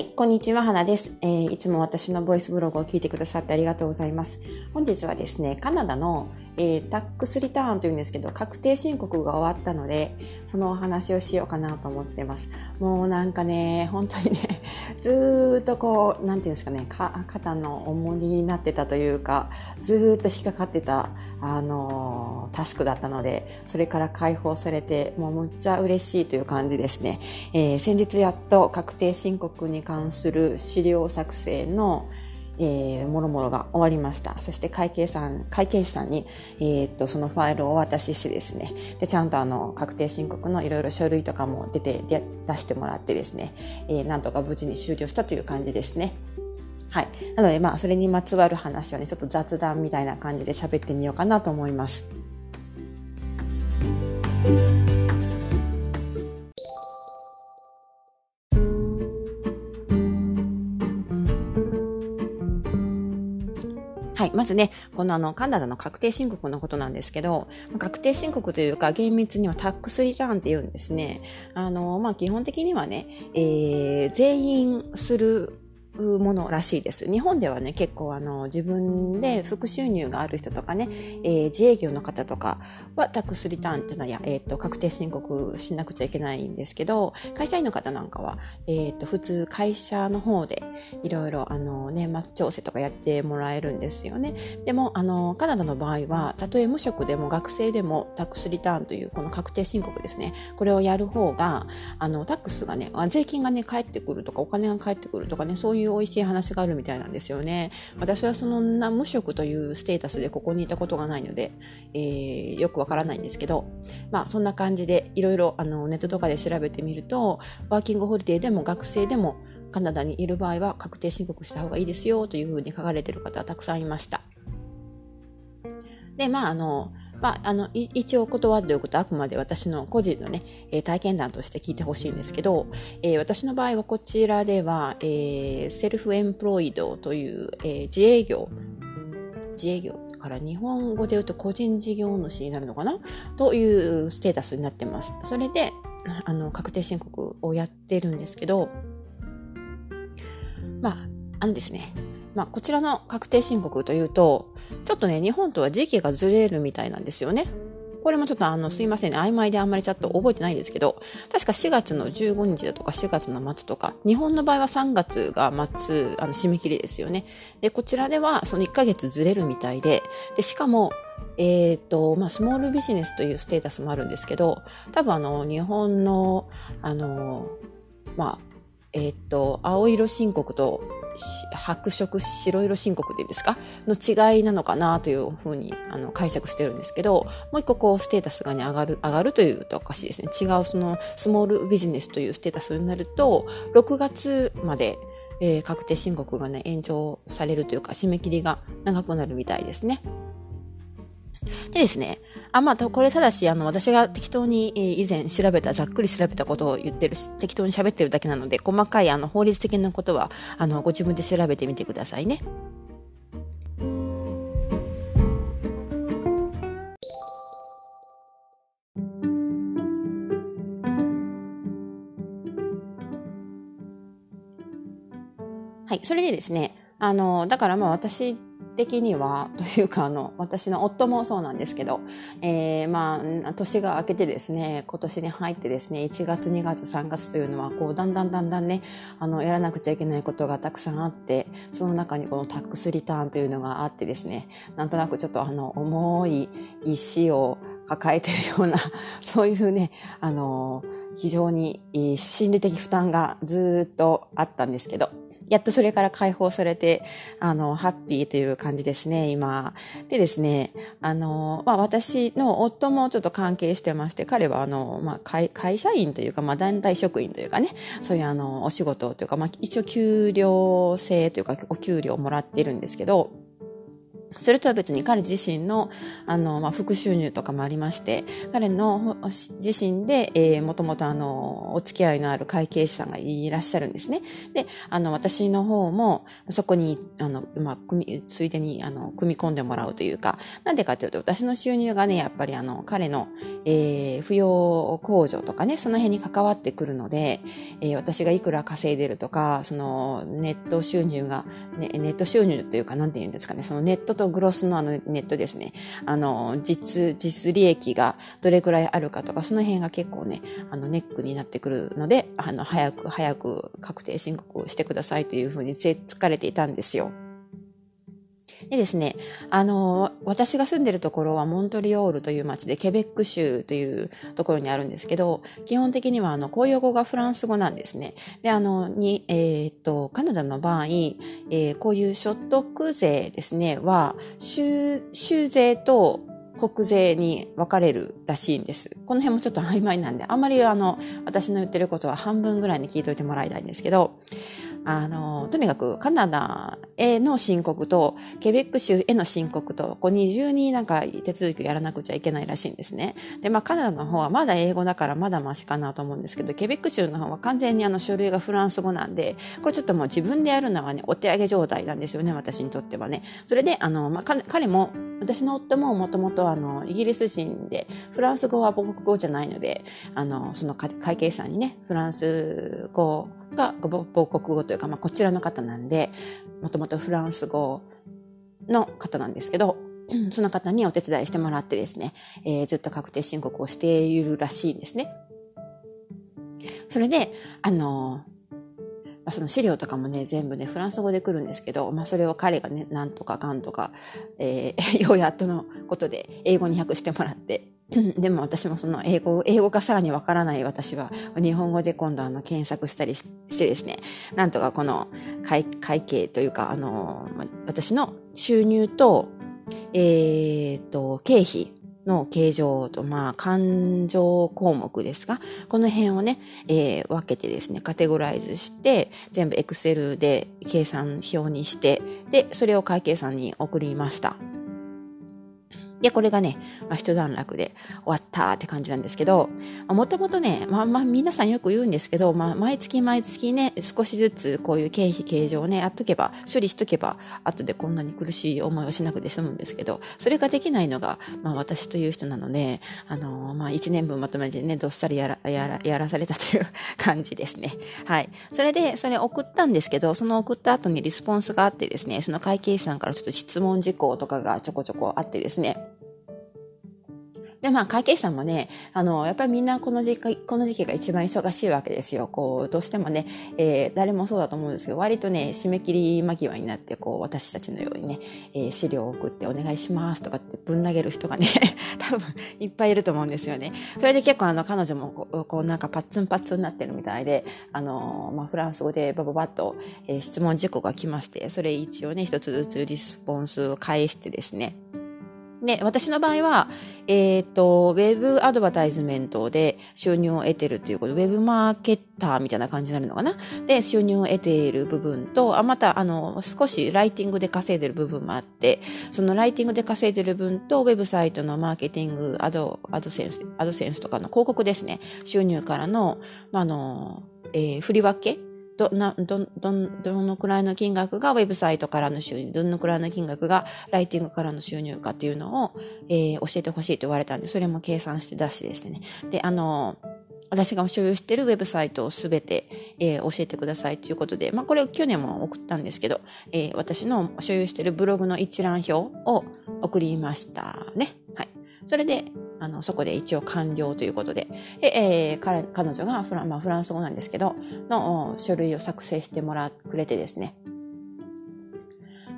はい、こんにちは、花です、えー、いつも私のボイスブログを聞いてくださってありがとうございます。本日はですね、カナダの、えー、タックスリターンというんですけど、確定申告が終わったので、そのお話をしようかなと思ってます。もうなんかね、本当にね、ずっとこう、なんていうんですかね、か肩の重荷になってたというか、ずっと引っかかってた、あのー、タスクだったので、それから解放されて、もうむっちゃ嬉しいという感じですね。えー、先日やっと確定申告に関する資料作成のえー、もろもろが終わりました。そして会計さん、会計士さんに、えー、っと、そのファイルをお渡ししてですね、で、ちゃんとあの、確定申告のいろいろ書類とかも出て、で出してもらってですね、えー、なんとか無事に終了したという感じですね。はい。なので、まあ、それにまつわる話をね、ちょっと雑談みたいな感じで喋ってみようかなと思います。はい。まずね、このあの、カナダの確定申告のことなんですけど、確定申告というか、厳密にはタックスリターンって言うんですね。あの、まあ、基本的にはね、えー、全員するものらしいです。日本ではね、結構あの、自分で副収入がある人とかね、えー、自営業の方とかはタックスリターンっていうのは、えっ、ー、と、確定申告しなくちゃいけないんですけど、会社員の方なんかは、えっ、ー、と、普通会社の方でいろいろあの、年末調整とかやってもらえるんですよね。でも、あの、カナダの場合は、たとえ無職でも学生でもタックスリターンというこの確定申告ですね、これをやる方が、あの、タックスがね、税金がね、返ってくるとか、お金が返ってくるとかね、そういう美味しい話があるみたいなんですよね。私はそんな無職というステータスでここにいたことがないので、えー、よくわからないんですけど、まあそんな感じでいろいろあのネットとかで調べてみると、ワーキングホリデーでも学生でもカナダにいる場合は確定申告した方がいいですよというふうに書かれている方はたくさんいました。で、まああの、まあ、あの、一応断っておくとはあくまで私の個人のね、え体験談として聞いてほしいんですけど、えー、私の場合はこちらでは、えー、セルフエンプロイドという、えー、自営業、自営業から日本語で言うと個人事業主になるのかな？というステータスになってます。それで、あの、確定申告をやってるんですけど、まあ、あのですね、まあ、こちらの確定申告というと、ちょっとね、日本とは時期がずれるみたいなんですよね。これもちょっとあの、すいませんね、曖昧であんまりちょっと覚えてないんですけど、確か4月の15日だとか4月の末とか、日本の場合は3月が末、あの、締め切りですよね。で、こちらではその1ヶ月ずれるみたいで、で、しかも、えっ、ー、と、まあ、スモールビジネスというステータスもあるんですけど、多分あの、日本の、あの、まあ、えっ、と、青色申告と白色白色申告でいいですか？の違いなのかなというふうにあの解釈してるんですけどもう一個こうステータスがね上がる上がるというとおかしいですね違うそのスモールビジネスというステータスになると6月までえー、確定申告がね、延長されるというか、締め切りが長くなるみたいですね。でですね、あ、まあ、これただし、あの、私が適当に、以前調べた、ざっくり調べたことを言ってるし、適当に喋ってるだけなので、細かい、あの、法律的なことは、あの、ご自分で調べてみてくださいね。はい、それでですね、あの、だからまあ私的には、というか、あの、私の夫もそうなんですけど、えー、まあ、年が明けてですね、今年に入ってですね、1月、2月、3月というのは、こう、だんだんだんだんね、あの、やらなくちゃいけないことがたくさんあって、その中にこのタックスリターンというのがあってですね、なんとなくちょっとあの、重い石を抱えてるような、そういうね、あの、非常に心理的負担がずっとあったんですけど、やっとそれから解放されて、あの、ハッピーという感じですね、今。でですね、あの、まあ、私の夫もちょっと関係してまして、彼はあの、まあ、会会社員というか、まあ、団体職員というかね、そういうあの、お仕事というか、まあ、一応給料制というか、お給料をもらってるんですけど、それとは別に彼自身の、あの、まあ、副収入とかもありまして、彼の自身で、えー、もともとあの、お付き合いのある会計士さんがいらっしゃるんですね。で、あの、私の方も、そこに、あの、まあ、組、ついでに、あの、組み込んでもらうというか、なんでかというと、私の収入がね、やっぱりあの、彼の、えー、扶養控除とかね、その辺に関わってくるので、えー、私がいくら稼いでるとか、そのネット収入が、ね、ネット収入というか、なんて言うんですかね、そのネットとグロスのあのネットですね、あの、実、実利益がどれくらいあるかとか、その辺が結構ね、あの、ネックになってくるので、あの、早く早く確定申告をしてくださいというふうにつかれていたんですよ。でですね、あの、私が住んでるところはモントリオールという街でケベック州というところにあるんですけど、基本的にはあの、公用語がフランス語なんですね。で、あの、に、えー、っと、カナダの場合、えー、こういう所得税ですね、は、州、州税と国税に分かれるらしいんです。この辺もちょっと曖昧なんで、あんまりあの、私の言ってることは半分ぐらいに聞いといてもらいたいんですけど、あの、とにかくカナダへの申告と、ケベック州への申告と、こう二重になんか手続きをやらなくちゃいけないらしいんですね。で、まあカナダの方はまだ英語だからまだマシかなと思うんですけど、ケベック州の方は完全にあの書類がフランス語なんで、これちょっともう自分でやるのはね、お手上げ状態なんですよね、私にとってはね。それで、あの、まあ彼も、私の夫ももともとあの、イギリス人で、フランス語は母国語じゃないので、あの、その会計さんにね、フランス語が母国語というか、まあ、こちらの方なんで、もともとフランス語の方なんですけど、その方にお手伝いしてもらってですね、えー、ずっと確定申告をしているらしいんですね。それで、あのまあ、その資料とかもね、全部ね、フランス語で来るんですけど、まあ、それを彼がね、なんとかかんとか、えー、ようやっとのことで英語に訳してもらって、でも私もその英語、英語がさらにわからない私は、日本語で今度あの検索したりしてですね、なんとかこの会会計というか、あの、私の収入と、えっ、ー、と、経費の形状と、まあ、勘定項目ですが、この辺をね、えー、分けてですね、カテゴライズして、全部エクセルで計算表にして、で、それを会計さんに送りました。で、これがね、まあ、一段落で終わったって感じなんですけど、もともとね、まあまあ皆さんよく言うんですけど、まあ毎月毎月ね、少しずつこういう経費計上をね、やっとけば、処理しとけば、後でこんなに苦しい思いをしなくて済むんですけど、それができないのが、まあ私という人なので、あのー、まあ一年分まとめてね、どっさりやら、やら、やらされたという 感じですね。はい。それで、それ送ったんですけど、その送った後にリスポンスがあってですね、その会計士さんからちょっと質問事項とかがちょこちょこあってですね、で、まあ、会計士さんもね、あの、やっぱりみんなこの時期、この時期が一番忙しいわけですよ。こう、どうしてもね、えー、誰もそうだと思うんですけど、割とね、締め切り間際になって、こう、私たちのようにね、えー、資料を送ってお願いしますとかってぶん投げる人がね、多分いっぱいいると思うんですよね。それで結構あの、彼女もこう、こうなんかパッツンパッツンになってるみたいで、あの、まあ、フランス語でバババッと、えー、質問事項が来まして、それ一応ね、一つずつリスポンスを返してですね、で、私の場合は、えっ、ー、と、ウェブアドバタイズメントで収入を得てるということ、ウェブマーケッターみたいな感じになるのかな？で、収入を得ている部分と、あ、また、あの、少しライティングで稼いでる部分もあって、そのライティングで稼いでる分と、ウェブサイトのマーケティング、アド、アドセンス、アドセンスとかの広告ですね、収入からの、まあ、の、えー、振り分けど、な、ど、ど、どのくらいの金額がウェブサイトからの収入、どのくらいの金額がライティングからの収入かっていうのを、えー、教えてほしいと言われたんで、それも計算して出してですね。で、あの、私が所有しているウェブサイトをすべて、えー、教えてくださいということで、まあ、これを去年も送ったんですけど、えー、私の所有しているブログの一覧表を送りましたね。はい。それで、あの、そこで一応完了ということで、えー、彼彼女がフラ,、まあ、フランス語なんですけど、の書類を作成してもらってくれてですね。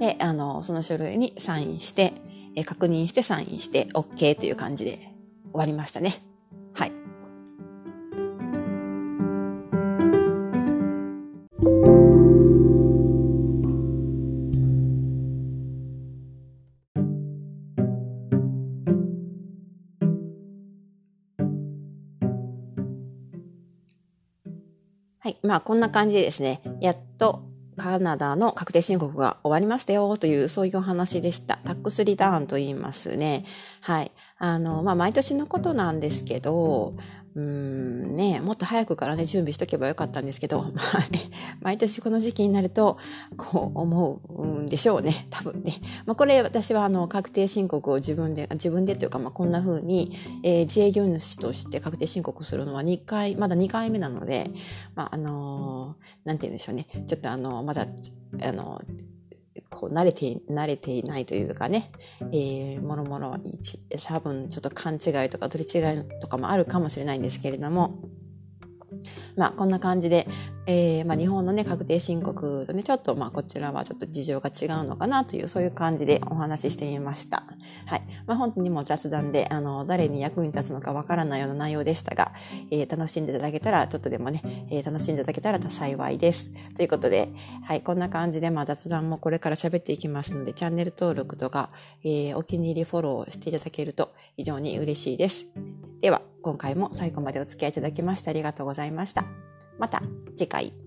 で、あの、その書類にサインして、えー、確認してサインして OK という感じで終わりましたね。はい。はい。まあ、こんな感じでですね、やっとカナダの確定申告が終わりましたよという、そういうお話でした。タックスリターンと言いますね。はい。あの、まあ、毎年のことなんですけど、うーんね、もっと早くからね、準備しとけばよかったんですけど、まあね、毎年この時期になると、こう思うんでしょうね、多分ね。まあこれ私はあの、確定申告を自分で、自分でというか、まあこんな風に、えー、自営業主として確定申告するのは2回、まだ2回目なので、まああのー、なんて言うんでしょうね、ちょっとあの、まだ、あの、こう慣れて、慣れていないというかね、えー、もろもろ、多分ちょっと勘違いとか取り違いとかもあるかもしれないんですけれども、まあ、こんな感じで、えー、まあ、日本のね、確定申告とね、ちょっと、まあ、こちらはちょっと事情が違うのかなという、そういう感じでお話ししてみました。はい。まあ、本当にも雑談で、あの、誰に役に立つのかわからないような内容でしたが、えー、楽しんでいただけたら、ちょっとでもね、えー、楽しんでいただけたら幸いです。ということで、はい、こんな感じで、まあ、雑談もこれから喋っていきますので、チャンネル登録とか、えー、お気に入りフォローしていただけると非常に嬉しいです。では、今回も最後までお付き合いいただきましてありがとうございました。また次回。